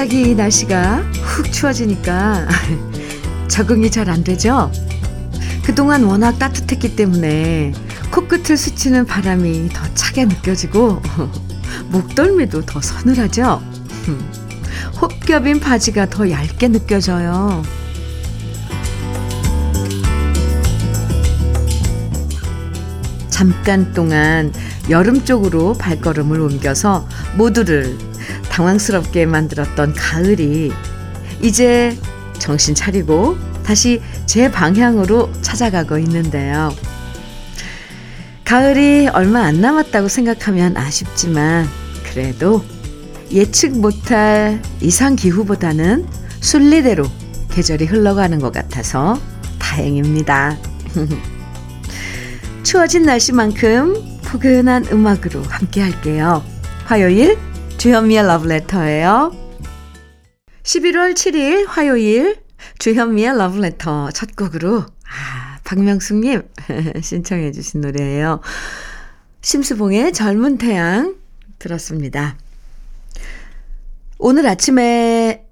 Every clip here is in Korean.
갑자기 날씨가 훅 추워지니까 적응이 잘 안 되죠? 그동안 워낙 따뜻했기 때문에 코끝을 스치는 바람이 더 차게 느껴지고 목덜미도 더 서늘하죠? 혹겹인 바지가 더 얇게 느껴져요. 잠깐 동안 여름 쪽으로 발걸음을 옮겨서 모두를 당황스럽게 만들었던 가을이 이제 정신 차리고 다시 제 방향으로 찾아가고 있는데요. 가을이 얼마 안 남았다고 생각하면 아쉽지만 그래도 예측 못할 이상 기후보다는 순리대로 계절이 흘러가는 것 같아서 다행입니다. 추워진 날씨만큼 포근한 음악으로 함께 할게요. 화요일 주현미의 러브레터예요. 11월 7일 화요일 주현미의 러브레터 첫 곡으로 아, 박명숙님 신청해 주신 노래예요. 심수봉의 젊은 태양 들었습니다. 오늘 아침에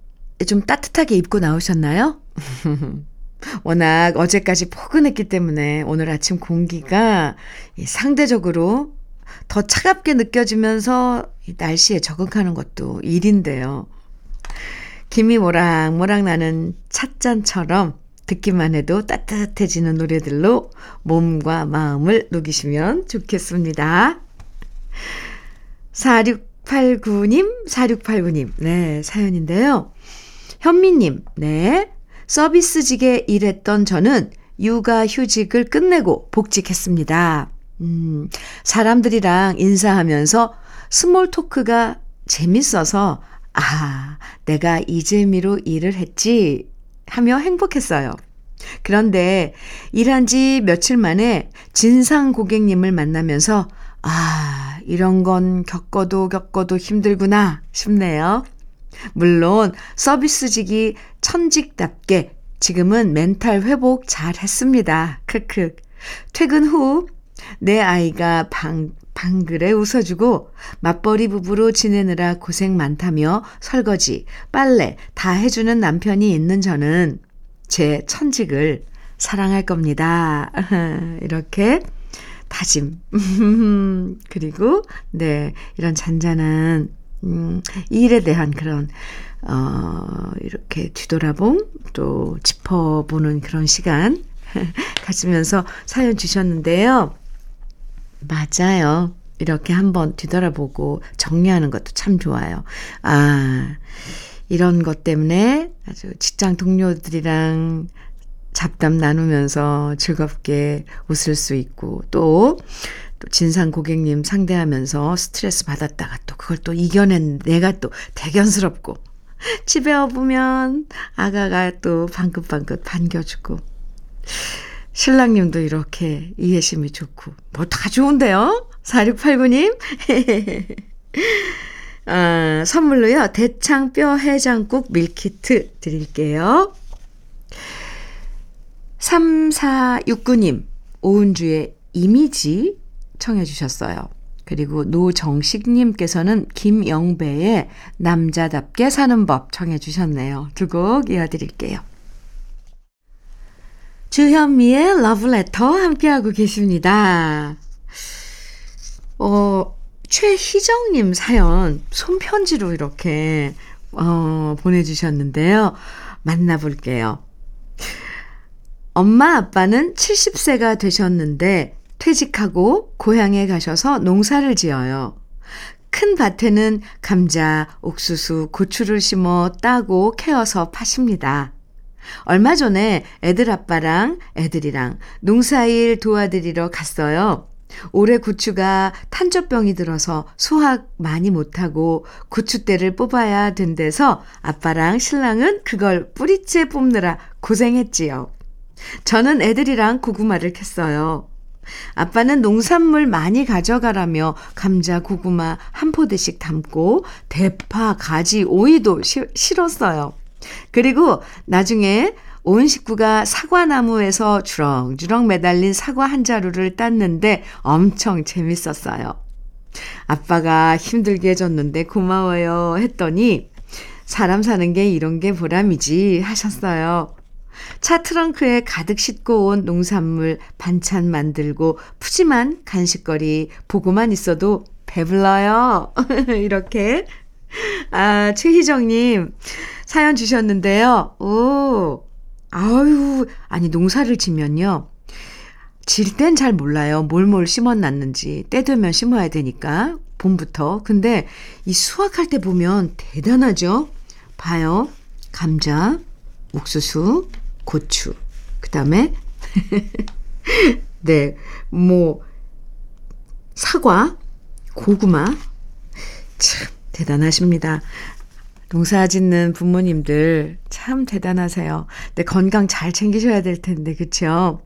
좀 따뜻하게 입고 나오셨나요? 워낙 어제까지 포근했기 때문에 오늘 아침 공기가 상대적으로 더 차갑게 느껴지면서 날씨에 적응하는 것도 일인데요. 김이 모락모락 나는 찻잔처럼 듣기만 해도 따뜻해지는 노래들로 몸과 마음을 녹이시면 좋겠습니다. 4689님, 4689님, 네, 사연인데요. 현미님, 네. 서비스직에 일했던 저는 육아 휴직을 끝내고 복직했습니다. 음, 사람들이랑 인사하면서 small talk가 재밌어서, 아, 내가 이 재미로 일을 했지 하며 행복했어요. 그런데 일한 지 며칠 만에 진상 고객님을 만나면서, 아, 이런 건 겪어도 겪어도 힘들구나 싶네요. 물론 서비스직이 천직답게 지금은 멘탈 회복 잘 했습니다. 크크. 퇴근 후 내 아이가 방, 방글에 웃어주고 맞벌이 부부로 지내느라 고생 많다며 설거지, 빨래 다 해주는 남편이 있는 저는 제 천직을 사랑할 겁니다. 이렇게 다짐. 그리고, 네, 이런 잔잔한 음, 일에 대한 그런, 어, 이렇게 뒤돌아봄, 또 짚어보는 그런 시간 가지면서 사연 주셨는데요. 맞아요. 이렇게 한번 뒤돌아보고 정리하는 것도 참 좋아요. 아, 이런 것 때문에 아주 직장 동료들이랑 잡담 나누면서 즐겁게 웃을 수 있고 또, 또 진상 고객님 상대하면서 스트레스 받았다가 또 그걸 또 이겨낸 내가 또 대견스럽고 집에 와보면 아가가 또 방긋방긋 반겨주고 신랑님도 이렇게 이해심이 좋고 뭐 다 좋은데요? 4689님 아, 선물로요 대창뼈 해장국 밀키트 드릴게요 3469님 오은주의 이미지 청해 주셨어요. 그리고 노정식님께서는 김영배의 남자답게 사는 법 청해 주셨네요. 두 곡 이어드릴게요. 주현미의 러브레터 함께하고 계십니다. 어, 최희정님 사연 손편지로 이렇게 어, 보내주셨는데요. 만나볼게요. 엄마 아빠는 70세가 되셨는데 퇴직하고 고향에 가셔서 농사를 지어요. 큰 밭에는 감자, 옥수수, 고추를 심어 따고 캐어서 파십니다. 얼마 전에 애들 아빠랑 애들이랑 농사일 도와드리러 갔어요. 올해 고추가 탄저병이 들어서 수확 많이 못하고 고추대를 뽑아야 된대서 아빠랑 신랑은 그걸 뿌리째 뽑느라 고생했지요. 저는 애들이랑 고구마를 캤어요. 아빠는 농산물 많이 가져가라며 감자, 고구마 한 포대씩 담고 대파, 가지, 오이도 시, 실었어요. 그리고 나중에 온 식구가 사과나무에서 주렁주렁 매달린 사과 한 자루를 땄는데 엄청 재밌었어요. 아빠가 힘들게 해줬는데 고마워요 했더니 사람 사는 게 이런 게 보람이지 하셨어요. 차 트렁크에 가득 싣고 온 농산물 반찬 만들고 푸짐한 간식거리 보고만 있어도 배불러요. 이렇게. 아, 최희정님 사연 주셨는데요. 오, 아유, 아니, 농사를 지면요. 질 땐 잘 몰라요. 뭘뭘 심어놨는지. 때 되면 심어야 되니까. 봄부터. 근데 이 수확할 때 보면 대단하죠? 봐요. 감자, 옥수수, 고추. 그 다음에, 네, 뭐, 사과, 고구마. 참, 대단하십니다. 농사 짓는 부모님들 참 대단하세요. 근데 건강 잘 챙기셔야 될 텐데, 그쵸?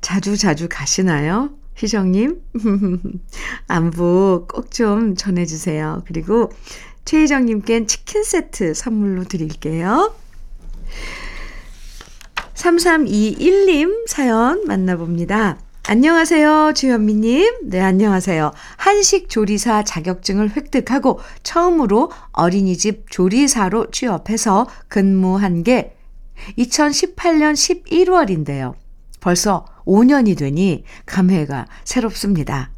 자주 자주 가시나요? 희정님? 안부 꼭 좀 전해주세요. 그리고 최희정님께는 치킨 세트 선물로 드릴게요. 3321님 사연 만나봅니다. 안녕하세요, 주현미님. 네, 안녕하세요. 한식 조리사 자격증을 획득하고 처음으로 어린이집 조리사로 취업해서 근무한 게 2018년 11월인데요. 벌써 5년이 되니 감회가 새롭습니다.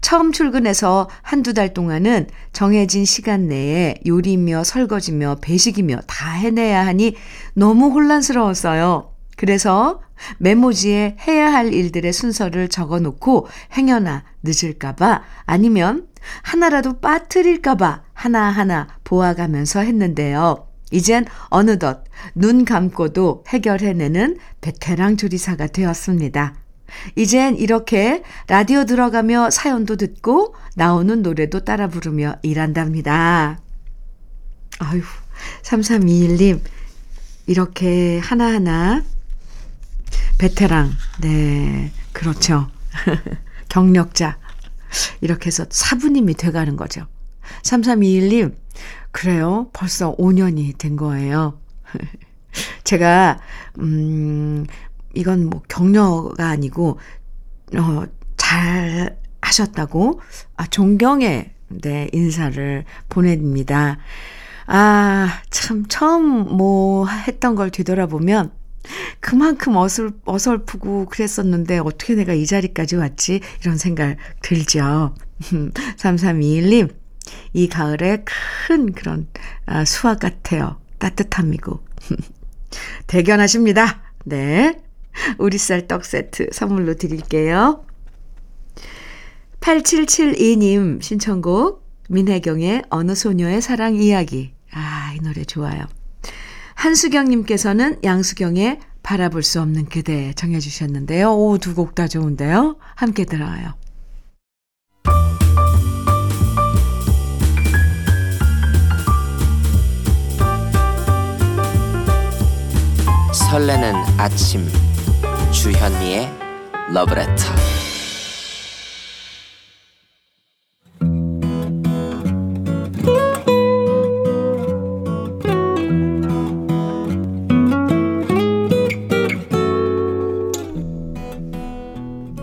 처음 출근해서 한두 달 동안은 정해진 시간 내에 요리며 설거지며 배식이며 다 해내야 하니 너무 혼란스러웠어요. 그래서 메모지에 해야 할 일들의 순서를 적어 놓고 행여나 늦을까봐 아니면 하나라도 빠뜨릴까봐 하나하나 보아가면서 했는데요. 이젠 어느덧 눈 감고도 해결해내는 베테랑 조리사가 되었습니다. 이젠 이렇게 라디오 들어가며 사연도 듣고 나오는 노래도 따라 부르며 일한답니다. 아유, 3321님, 이렇게 하나하나 베테랑, 네, 그렇죠. 경력자. 이렇게 해서 사부님이 돼가는 거죠. 3321님, 그래요. 벌써 5년이 된 거예요. 제가, 음, 이건 뭐 격려가 아니고, 어, 잘 하셨다고, 아, 존경의, 네, 인사를 보냅니다. 아, 참, 처음 뭐 했던 걸 뒤돌아보면, 그만큼 어설, 어설프고 그랬었는데 어떻게 내가 이 자리까지 왔지? 이런 생각 들죠. 3321님, 이 가을에 큰 그런 아, 수확 같아요. 따뜻함이고. 대견하십니다. 네. 우리 쌀 떡 세트 선물로 드릴게요. 8772님 신청곡 민혜경의 어느 소녀의 사랑 이야기. 아, 이 노래 좋아요. 한수경님께서는 양수경의 바라볼 수 없는 그대 정해 주셨는데요. 오, 두 곡 다 좋은데요. 함께 들어요. 설레는 아침 주현미의 러브레터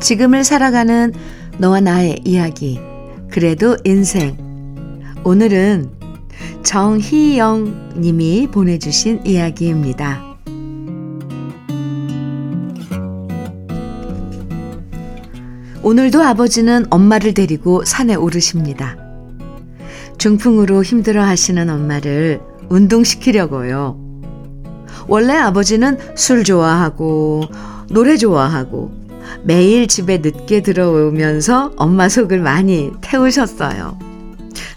지금을 살아가는 너와 나의 이야기. 그래도 인생. 오늘은 정희영 님이 보내주신 이야기입니다. 오늘도 아버지는 엄마를 데리고 산에 오르십니다. 중풍으로 힘들어 하시는 엄마를 운동시키려고요. 원래 아버지는 술 좋아하고, 노래 좋아하고, 매일 집에 늦게 들어오면서 엄마 속을 많이 태우셨어요.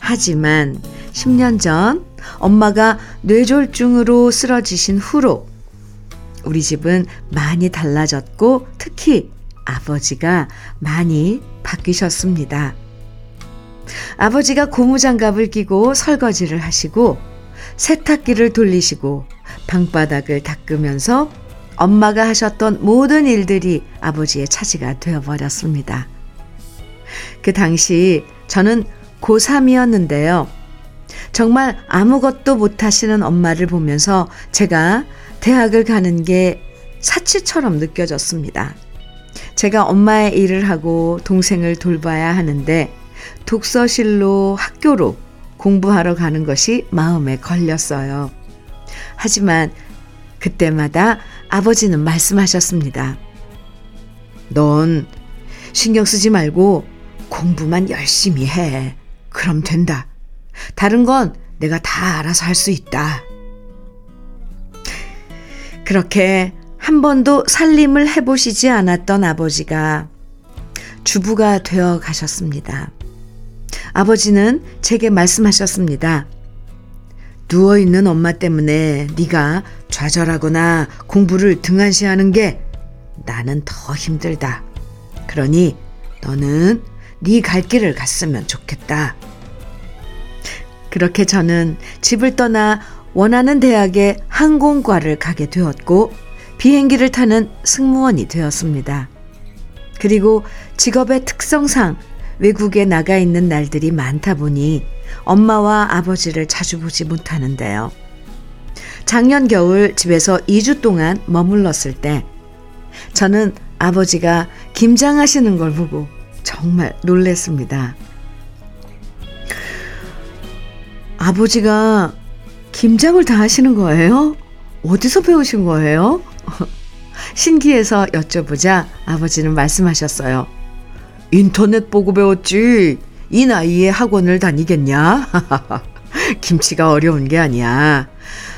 하지만 10년 전 엄마가 뇌졸중으로 쓰러지신 후로 우리 집은 많이 달라졌고 특히 아버지가 많이 바뀌셨습니다. 아버지가 고무장갑을 끼고 설거지를 하시고 세탁기를 돌리시고 방바닥을 닦으면서 엄마가 하셨던 모든 일들이 아버지의 차지가 되어버렸습니다. 그 당시 저는 고3이었는데요. 정말 아무것도 못하시는 엄마를 보면서 제가 대학을 가는 게 사치처럼 느껴졌습니다. 제가 엄마의 일을 하고 동생을 돌봐야 하는데 독서실로 학교로 공부하러 가는 것이 마음에 걸렸어요. 하지만 그때마다 아버지는 말씀하셨습니다. 넌 신경 쓰지 말고 공부만 열심히 해. 그럼 된다. 다른 건 내가 다 알아서 할 수 있다. 그렇게 한 번도 살림을 해보시지 않았던 아버지가 주부가 되어 가셨습니다. 아버지는 제게 말씀하셨습니다. 누워 있는 엄마 때문에 네가 좌절하거나 공부를 등한시하는 게 나는 더 힘들다. 그러니 너는 네 갈 길을 갔으면 좋겠다. 그렇게 저는 집을 떠나 원하는 대학의 항공과를 가게 되었고 비행기를 타는 승무원이 되었습니다. 그리고 직업의 특성상 외국에 나가 있는 날들이 많다 보니 엄마와 아버지를 자주 보지 못하는데요. 작년 겨울 집에서 2주 동안 머물렀을 때 저는 아버지가 김장하시는 걸 보고 정말 놀랬습니다. 아버지가 김장을 다 하시는 거예요? 어디서 배우신 거예요? 신기해서 여쭤보자 아버지는 말씀하셨어요. 인터넷 보고 배웠지. 이 나이에 학원을 다니겠냐? 김치가 어려운 게 아니야.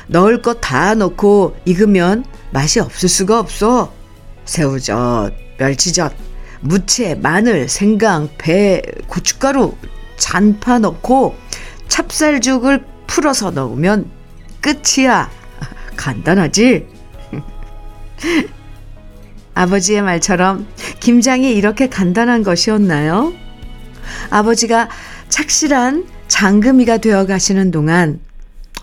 넣을 것 다 넣고 익으면 맛이 없을 수가 없어. 새우젓, 멸치젓, 무채, 마늘, 생강, 배, 고춧가루, 잔파 넣고 찹쌀죽을 풀어서 넣으면 끝이야. 간단하지? 아버지의 말처럼 김장이 이렇게 간단한 것이었나요? 아버지가 착실한 장금이가 되어 가시는 동안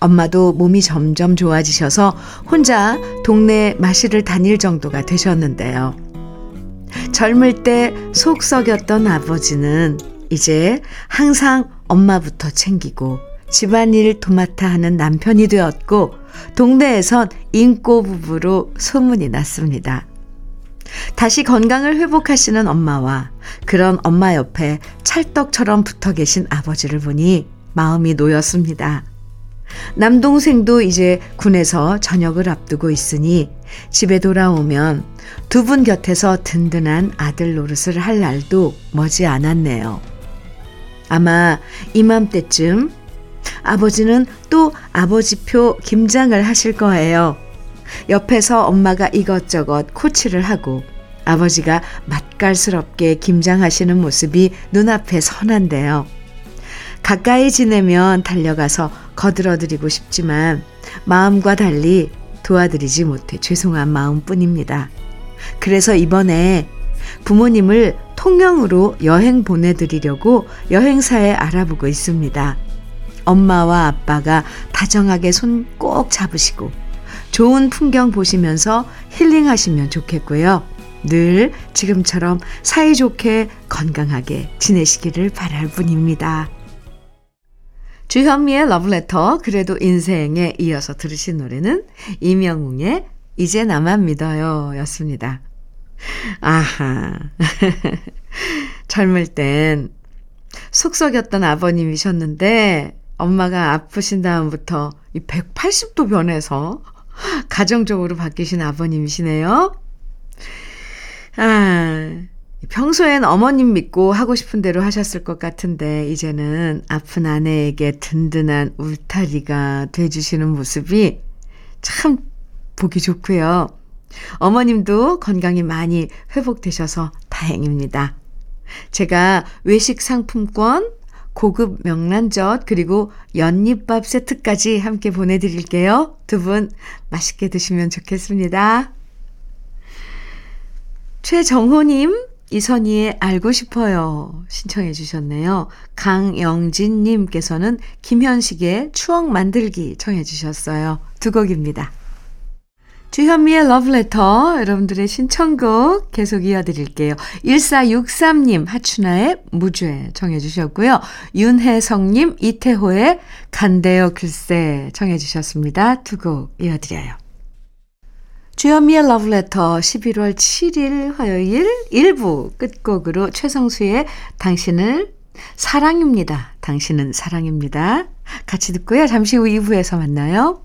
엄마도 몸이 점점 좋아지셔서 혼자 동네 마실을 다닐 정도가 되셨는데요. 젊을 때 속 썩였던 아버지는 이제 항상 엄마부터 챙기고 집안일 도맡아 하는 남편이 되었고 동네에선 인꼬 부부로 소문이 났습니다. 다시 건강을 회복하시는 엄마와 그런 엄마 옆에 찰떡처럼 붙어 계신 아버지를 보니 마음이 놓였습니다. 남동생도 이제 군에서 전역을 앞두고 있으니 집에 돌아오면 두 분 곁에서 든든한 아들 노릇을 할 날도 머지 않았네요. 아마 이맘때쯤 아버지는 또 아버지표 김장을 하실 거예요. 옆에서 엄마가 이것저것 코치를 하고 아버지가 맛깔스럽게 김장하시는 모습이 눈앞에 선한데요. 가까이 지내면 달려가서 거들어드리고 싶지만 마음과 달리 도와드리지 못해 죄송한 마음뿐입니다. 그래서 이번에 부모님을 통영으로 여행 보내드리려고 여행사에 알아보고 있습니다. 엄마와 아빠가 다정하게 손 꼭 잡으시고 좋은 풍경 보시면서 힐링하시면 좋겠고요. 늘 지금처럼 사이좋게 건강하게 지내시기를 바랄 뿐입니다. 주현미의 러브레터 그래도 인생에 이어서 들으신 노래는 이명웅의 이제 나만 믿어요 였습니다. 아하 젊을 땐 속썩였던 아버님이셨는데 엄마가 아프신 다음부터 180도 변해서 가정적으로 바뀌신 아버님이시네요. 아, 평소엔 어머님 믿고 하고 싶은 대로 하셨을 것 같은데, 이제는 아픈 아내에게 든든한 울타리가 돼주시는 모습이 참 보기 좋고요. 어머님도 건강이 많이 회복되셔서 다행입니다. 제가 외식 상품권 고급 명란젓 그리고 연잎밥 세트까지 함께 보내드릴게요. 두 분 맛있게 드시면 좋겠습니다. 최정호님, 이선희의 알고 싶어요. 신청해 주셨네요. 강영진님께서는 김현식의 추억 만들기 청해 주셨어요. 두 곡입니다. 주현미의 러브레터 여러분들의 신청곡 계속 이어드릴게요. 1463님 하춘아의 무죄 청해 주셨고요. 윤혜성님 이태호의 간대요 글쎄 청해 주셨습니다. 두 곡 이어드려요. 주현미의 러브레터 11월 7일 화요일 1부 끝곡으로 최성수의 당신을 사랑입니다 당신은 사랑입니다. 같이 듣고요. 잠시 후 2부에서 만나요.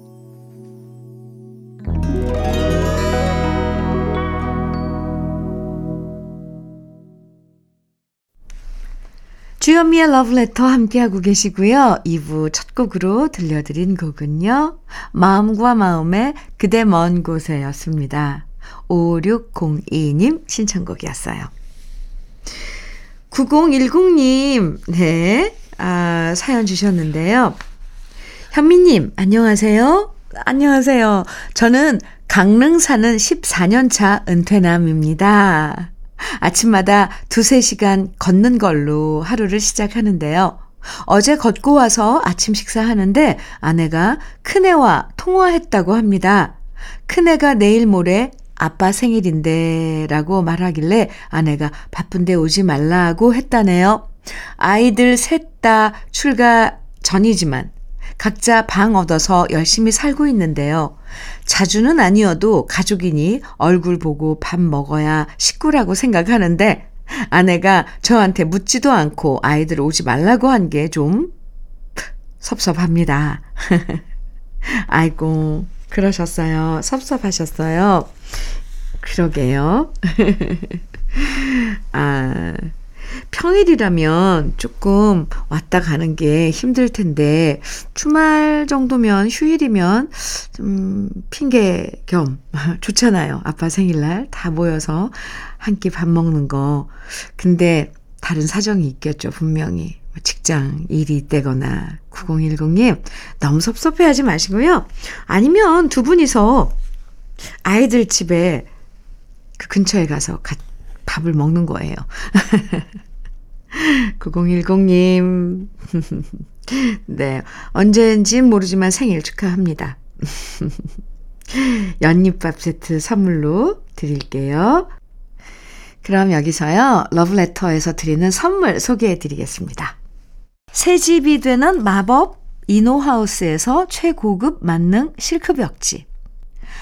주현미의 Letter 함께하고 계시고요. 2부 첫 곡으로 들려드린 곡은요. 마음과 마음의 그대 먼 곳에 였습니다. 5602님 신청곡이었어요. 9010님, 네, 아, 사연 주셨는데요. 현미님, 안녕하세요. 안녕하세요. 저는 강릉 사는 14년차 은퇴남입니다. 아침마다 두세 시간 걷는 걸로 하루를 시작하는데요. 어제 걷고 와서 아침 식사하는데 아내가 큰애와 통화했다고 합니다. 큰애가 내일 모레 아빠 생일인데 라고 말하길래 아내가 바쁜데 오지 말라고 했다네요. 아이들 셋 다 출가 전이지만 각자 방 얻어서 열심히 살고 있는데요. 자주는 아니어도 가족이니 얼굴 보고 밥 먹어야 식구라고 생각하는데 아내가 저한테 묻지도 않고 아이들 오지 말라고 한 게 좀 섭섭합니다. 아이고, 그러셨어요. 섭섭하셨어요. 그러게요. 아, 평일이라면 조금 왔다 가는 게 힘들 텐데, 주말 정도면, 휴일이면, 좀, 핑계 겸, 좋잖아요. 아빠 생일날 다 모여서 한 끼 밥 먹는 거. 근데, 다른 사정이 있겠죠, 분명히. 직장 일이 있다거나, 9010님, 너무 섭섭해 하지 마시고요. 아니면 두 분이서 아이들 집에 그 근처에 가서 가, 밥을 먹는 거예요. 9010님. 네. 언제인지 모르지만 생일 축하합니다. 연잎밥 세트 선물로 드릴게요. 그럼 여기서요, 러브레터에서 드리는 선물 소개해 드리겠습니다. 새 집이 되는 마법 이노하우스에서 최고급 만능 실크벽지.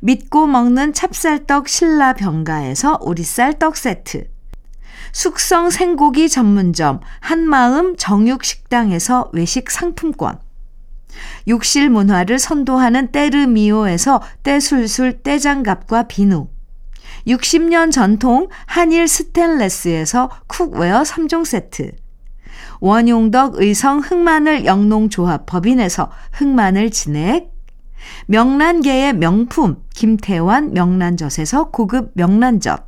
믿고 먹는 찹쌀떡 신라 병가에서 오리쌀 떡 세트. 숙성 생고기 전문점 한마음 정육식당에서 외식 상품권. 욕실 문화를 선도하는 때르미오에서 때술술 때장갑과 비누. 60년 전통 한일 스텐레스에서 cookware 3종 세트. 원용덕 의성 흑마늘 영농조합 법인에서 흑마늘 진액. 명란계의 명품 김태환 명란젓에서 고급 명란젓.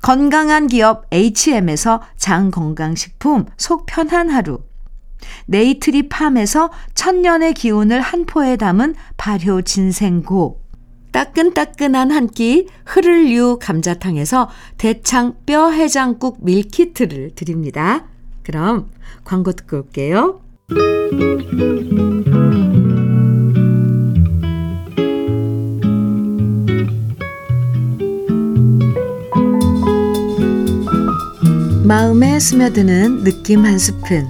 건강한 기업 H&M에서 장건강식품 속 편한 하루. 네이트리 팜에서 천년의 기운을 한 포에 담은 발효 진생고. 따끈따끈한 한 끼 흐를유 감자탕에서 대창 뼈 해장국 밀키트를 드립니다. 그럼 광고 듣고 올게요. 마음에 스며드는 느낌 한 스푼.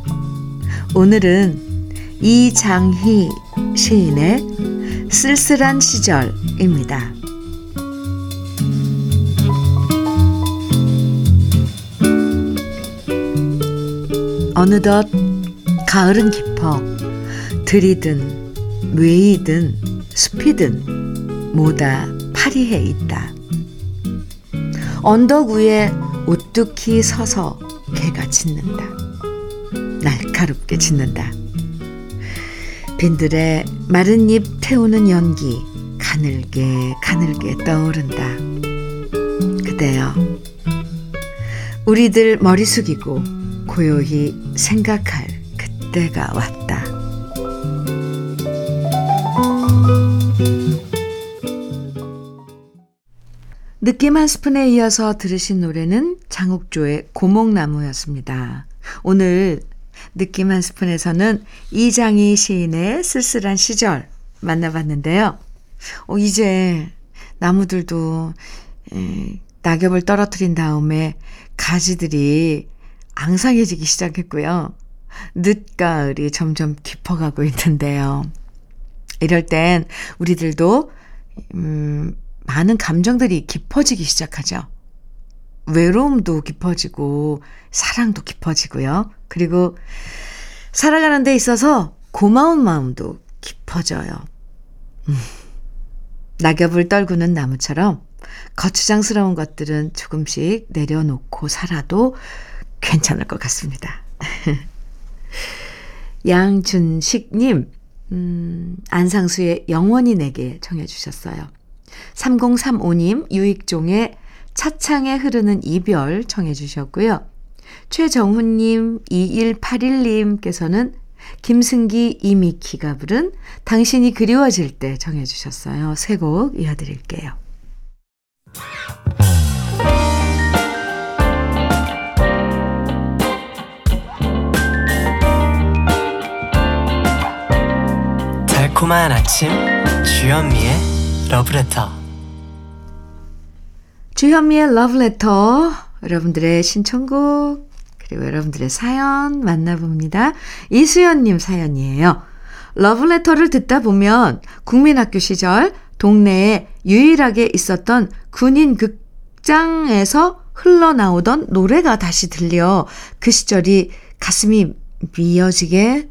오늘은 이장희 시인의 쓸쓸한 시절입니다. 어느덧 가을은 깊어 들이든 외이든 숲이든 모다 파리해 있다. 언덕 위에 우뚝히 서서 개가 짖는다. 날카롭게 짖는다. 빈들에 마른 잎 태우는 연기 가늘게 가늘게 떠오른다. 그대여 우리들 머리 숙이고 고요히 생각할 그때가 왔다. 느낌 한 스푼에 이어서 들으신 노래는 장욱조의 고목나무였습니다. 오늘 느낌 한 스푼에서는 이장희 시인의 쓸쓸한 시절 만나봤는데요. 어, 이제 나무들도 에, 낙엽을 떨어뜨린 다음에 가지들이 앙상해지기 시작했고요. 늦가을이 점점 깊어가고 있는데요. 이럴 땐 우리들도 음, 많은 감정들이 깊어지기 시작하죠. 외로움도 깊어지고 사랑도 깊어지고요. 그리고 살아가는 데 있어서 고마운 마음도 깊어져요. 음. 낙엽을 떨구는 나무처럼 거추장스러운 것들은 조금씩 내려놓고 살아도 괜찮을 것 같습니다. 양준식님, 음, 안상수의 영원히 내게 정해주셨어요. 3035님, 유익종의 차창에 흐르는 이별 청해 주셨고요. 최정훈님, 2181님께서는 김승기, 이미키가 부른 당신이 그리워질 때 정해 주셨어요. 세 곡 이어드릴게요. 달콤한 아침 주현미의 러브레터 주현미의 러브레터 여러분들의 신청곡 그리고 여러분들의 사연 만나봅니다. 이수연님 사연이에요. 러브레터를 듣다 보면 국민학교 시절 동네에 유일하게 있었던 군인 극장에서 흘러나오던 노래가 다시 들려 그 시절이 가슴이 미어지게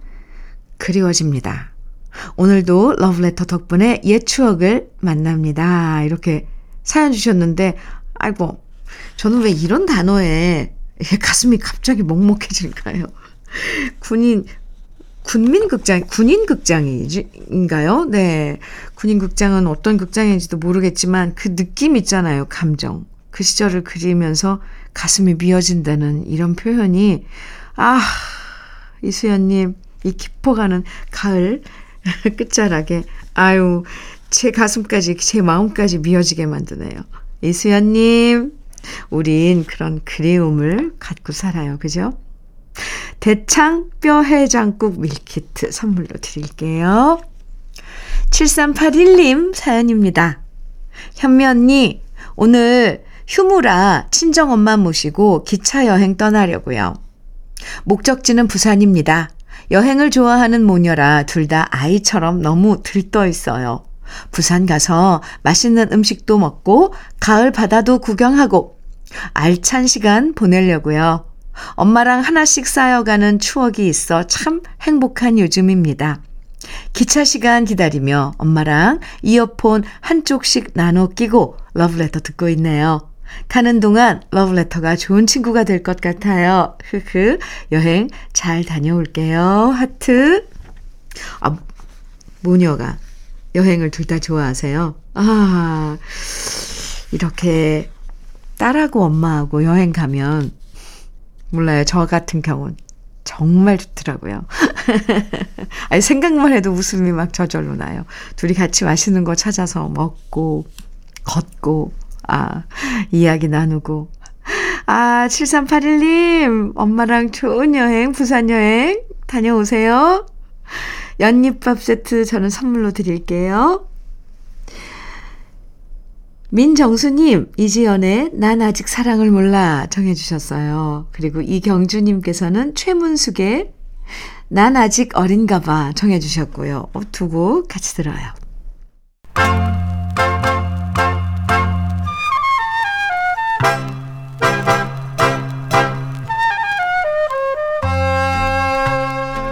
그리워집니다. 오늘도 러브레터 덕분에 옛 추억을 만납니다. 이렇게 사연 주셨는데, 아이고, 저는 왜 이런 단어에 가슴이 갑자기 먹먹해질까요? 군인, 군민극장, 군인극장인가요? 네. 군인극장은 어떤 극장인지도 모르겠지만 그 느낌 있잖아요. 감정. 그 시절을 그리면서 가슴이 미어진다는 이런 표현이, 아, 이수연님, 이 깊어가는 가을 끝자락에, 아유, 제 가슴까지, 제 마음까지 미어지게 만드네요. 이수연님, 우린 그런 그리움을 갖고 살아요. 그죠? 대창 뼈 해장국 밀키트 선물로 드릴게요. 7381님 사연입니다. 현미 언니, 오늘 휴무라 친정엄마 모시고 기차 여행 떠나려고요. 목적지는 부산입니다. 여행을 좋아하는 모녀라 둘 다 아이처럼 너무 들떠 있어요. 부산 가서 맛있는 음식도 먹고 가을 바다도 구경하고 알찬 시간 보내려고요. 엄마랑 하나씩 쌓여가는 추억이 있어 참 행복한 요즘입니다. 기차 시간 기다리며 엄마랑 이어폰 한쪽씩 나눠 끼고 러브레터 듣고 있네요. 가는 동안 러브레터가 좋은 친구가 될 것 같아요. 흐흐. 여행 잘 다녀올게요. 하트. 아, 모녀가 여행을 둘 다 좋아하세요. 아, 이렇게 딸하고 엄마하고 여행 가면, 몰라요. 저 같은 경우는 정말 좋더라고요. 아니, 생각만 해도 웃음이 막 저절로 나요. 둘이 같이 맛있는 거 찾아서 먹고, 걷고, 아, 이야기 나누고. 아, 7381님, 엄마랑 좋은 여행, 부산 여행 다녀오세요. 연잎밥 세트 저는 선물로 드릴게요. 민정수님, 이지연의 난 아직 사랑을 몰라 정해주셨어요. 그리고 이경주님께서는 최문숙의 난 아직 어린가 봐 정해주셨고요. 어, 두곡 같이 들어요.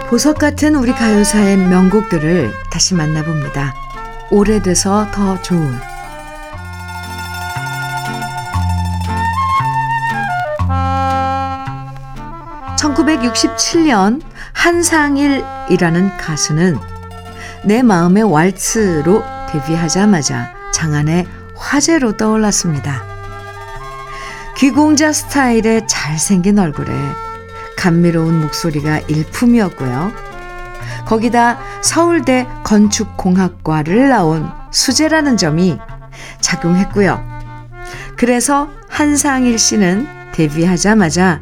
보석 같은 우리 가요사의 명곡들을 다시 만나봅니다. 오래돼서 더 좋은 1967년 한상일이라는 가수는 내 마음의 왈츠로 데뷔하자마자 장안의 화제로 떠올랐습니다. 귀공자 스타일의 잘생긴 얼굴에 감미로운 목소리가 일품이었고요. 거기다 서울대 건축공학과를 나온 수재라는 점이 작용했고요. 그래서 한상일 씨는 데뷔하자마자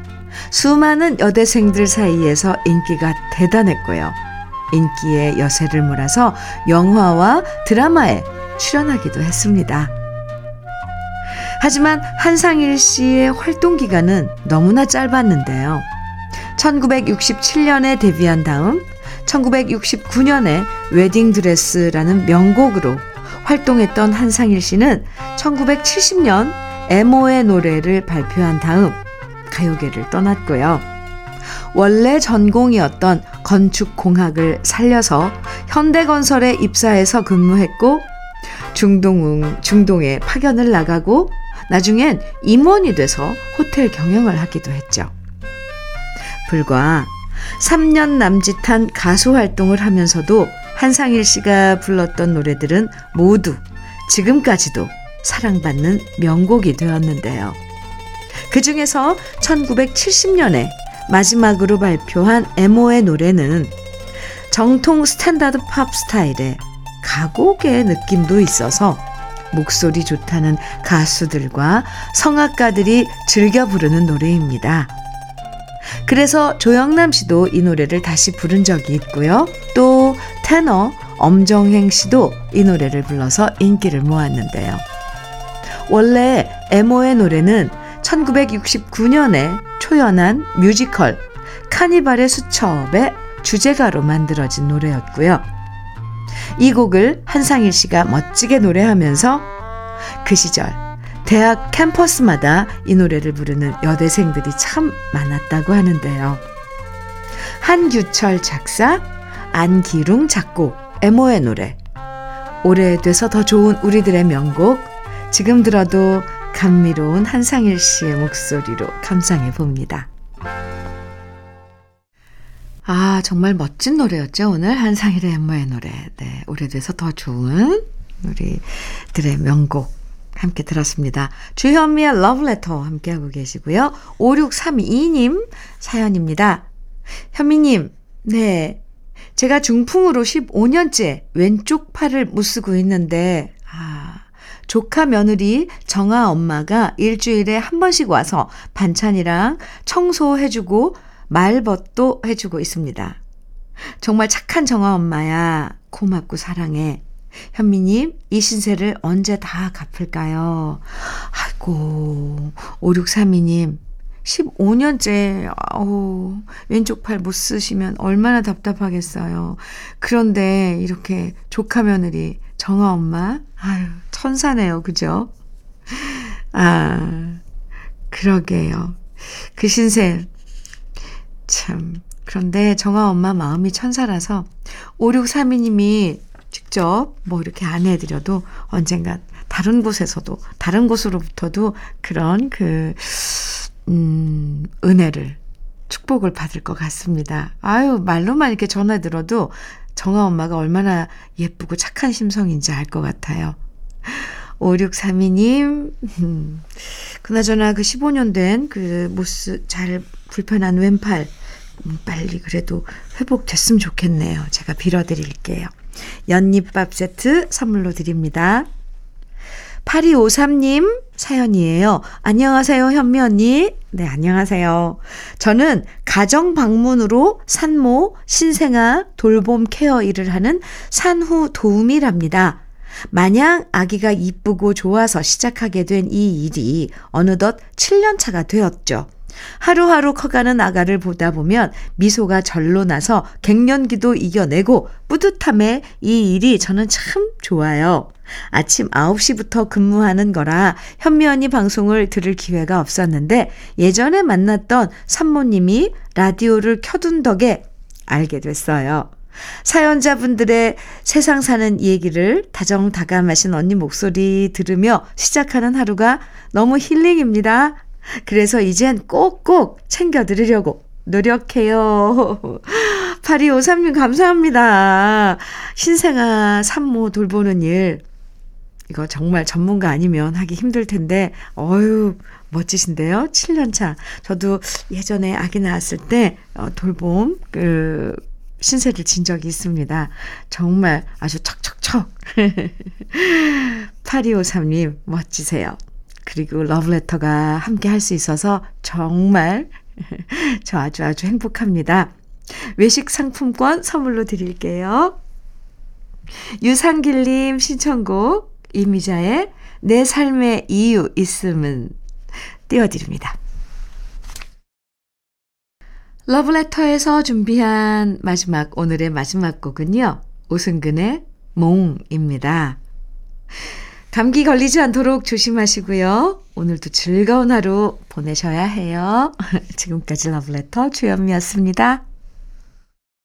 수많은 여대생들 사이에서 인기가 대단했고요. 인기의 여세를 몰아서 영화와 드라마에 출연하기도 했습니다. 하지만 한상일 씨의 활동 기간은 너무나 짧았는데요. 1967년에 데뷔한 다음 1969년에 웨딩드레스라는 명곡으로 활동했던 한상일 씨는 1970년 에모의 노래를 발표한 다음 가요계를 떠났고요. 원래 전공이었던 건축공학을 살려서 현대건설에 입사해서 근무했고 중동, 중동에 파견을 나가고 나중엔 임원이 돼서 호텔 경영을 하기도 했죠. 불과 3년 남짓한 가수 활동을 하면서도 한상일 씨가 불렀던 노래들은 모두 지금까지도 사랑받는 명곡이 되었는데요. 그 중에서 1970년에 마지막으로 발표한 애모의 노래는 정통 스탠다드 팝 스타일의 가곡의 느낌도 있어서 목소리 좋다는 가수들과 성악가들이 즐겨 부르는 노래입니다. 그래서 조영남 씨도 이 노래를 다시 부른 적이 있고요. 또 테너 엄정행 씨도 이 노래를 불러서 인기를 모았는데요. 원래 에모의 노래는 1969년에 초연한 뮤지컬 카니발의 수첩의 주제가로 만들어진 노래였고요. 이 곡을 한상일 씨가 멋지게 노래하면서 그 시절 대학 캠퍼스마다 이 노래를 부르는 여대생들이 참 많았다고 하는데요. 한규철 작사, 안기룽 작곡, 에모의 노래. 오래돼서 더 좋은 우리들의 명곡. 지금 들어도 감미로운 한상일 씨의 목소리로 감상해 봅니다. 아, 정말 멋진 노래였죠. 오늘 한상일의 엠마의 노래. 네, 오래돼서 더 좋은 우리들의 명곡 함께 들었습니다. 주현미의 러브레터 함께하고 계시고요. 5632님 사연입니다. 현미님, 네. 제가 중풍으로 15년째 왼쪽 팔을 못 쓰고 있는데, 아, 조카 며느리 정아 엄마가 일주일에 한 번씩 와서 반찬이랑 청소해주고 말벗도 해주고 있습니다. 정말 착한 정아 엄마야. 고맙고 사랑해. 현미님, 이 신세를 언제 다 갚을까요? 아이고, 5632님, 15년째, 아우, 왼쪽 팔 못 쓰시면 얼마나 답답하겠어요. 그런데 이렇게 조카 며느리, 정아 엄마, 아유, 천사네요. 그죠? 아, 그러게요. 그 신세, 참. 그런데 정아 엄마 마음이 천사라서 5632님이 직접 뭐 이렇게 안 해드려도 언젠가 다른 곳에서도, 다른 곳으로부터도 그런 그, 음, 은혜를, 축복을 받을 것 같습니다. 아유, 말로만 이렇게 전화 들어도 정아 엄마가 얼마나 예쁘고 착한 심성인지 알 것 같아요. 5632님, 음, 그나저나 그 15년 된 그 모습, 잘 불편한 왼팔, 음, 빨리 그래도 회복됐으면 좋겠네요. 제가 빌어드릴게요. 연잎밥 세트 선물로 드립니다. 8253님 사연이에요. 안녕하세요, 현미 언니. 네, 안녕하세요. 저는 가정 방문으로 산모, 신생아, 돌봄 케어 일을 하는 산후 도우미랍니다. 마냥 아기가 이쁘고 좋아서 시작하게 된 이 일이 어느덧 7년 차가 되었죠. 하루하루 커가는 아가를 보다 보면 미소가 절로 나서 갱년기도 이겨내고 뿌듯함에 이 일이 저는 참 좋아요. 아침 9시부터 근무하는 거라 현미 언니 방송을 들을 기회가 없었는데 예전에 만났던 산모님이 라디오를 켜둔 덕에 알게 됐어요. 사연자분들의 세상 사는 얘기를 다정다감하신 언니 목소리 들으며 시작하는 하루가 너무 힐링입니다. 그래서 이젠 꼭꼭 챙겨드리려고 노력해요. 8253님 감사합니다. 신생아 산모 돌보는 일. 이거 정말 전문가 아니면 하기 힘들 텐데, 어유 멋지신데요? 7년 차. 저도 예전에 아기 낳았을 때, 어, 돌봄, 그, 신세를 진 적이 있습니다. 정말 아주 척척척. 8253님, 멋지세요. 그리고 러브레터가 함께 할 수 있어서 정말 저 아주 아주 행복합니다. 외식 상품권 선물로 드릴게요. 유상길님 신청곡 이미자의 내 삶의 이유 있음은 띄워드립니다. 러브레터에서 준비한 마지막 오늘의 마지막 곡은요. 오승근의 몽입니다. 감기 걸리지 않도록 조심하시고요. 오늘도 즐거운 하루 보내셔야 해요. 지금까지 러브레터 주현미였습니다.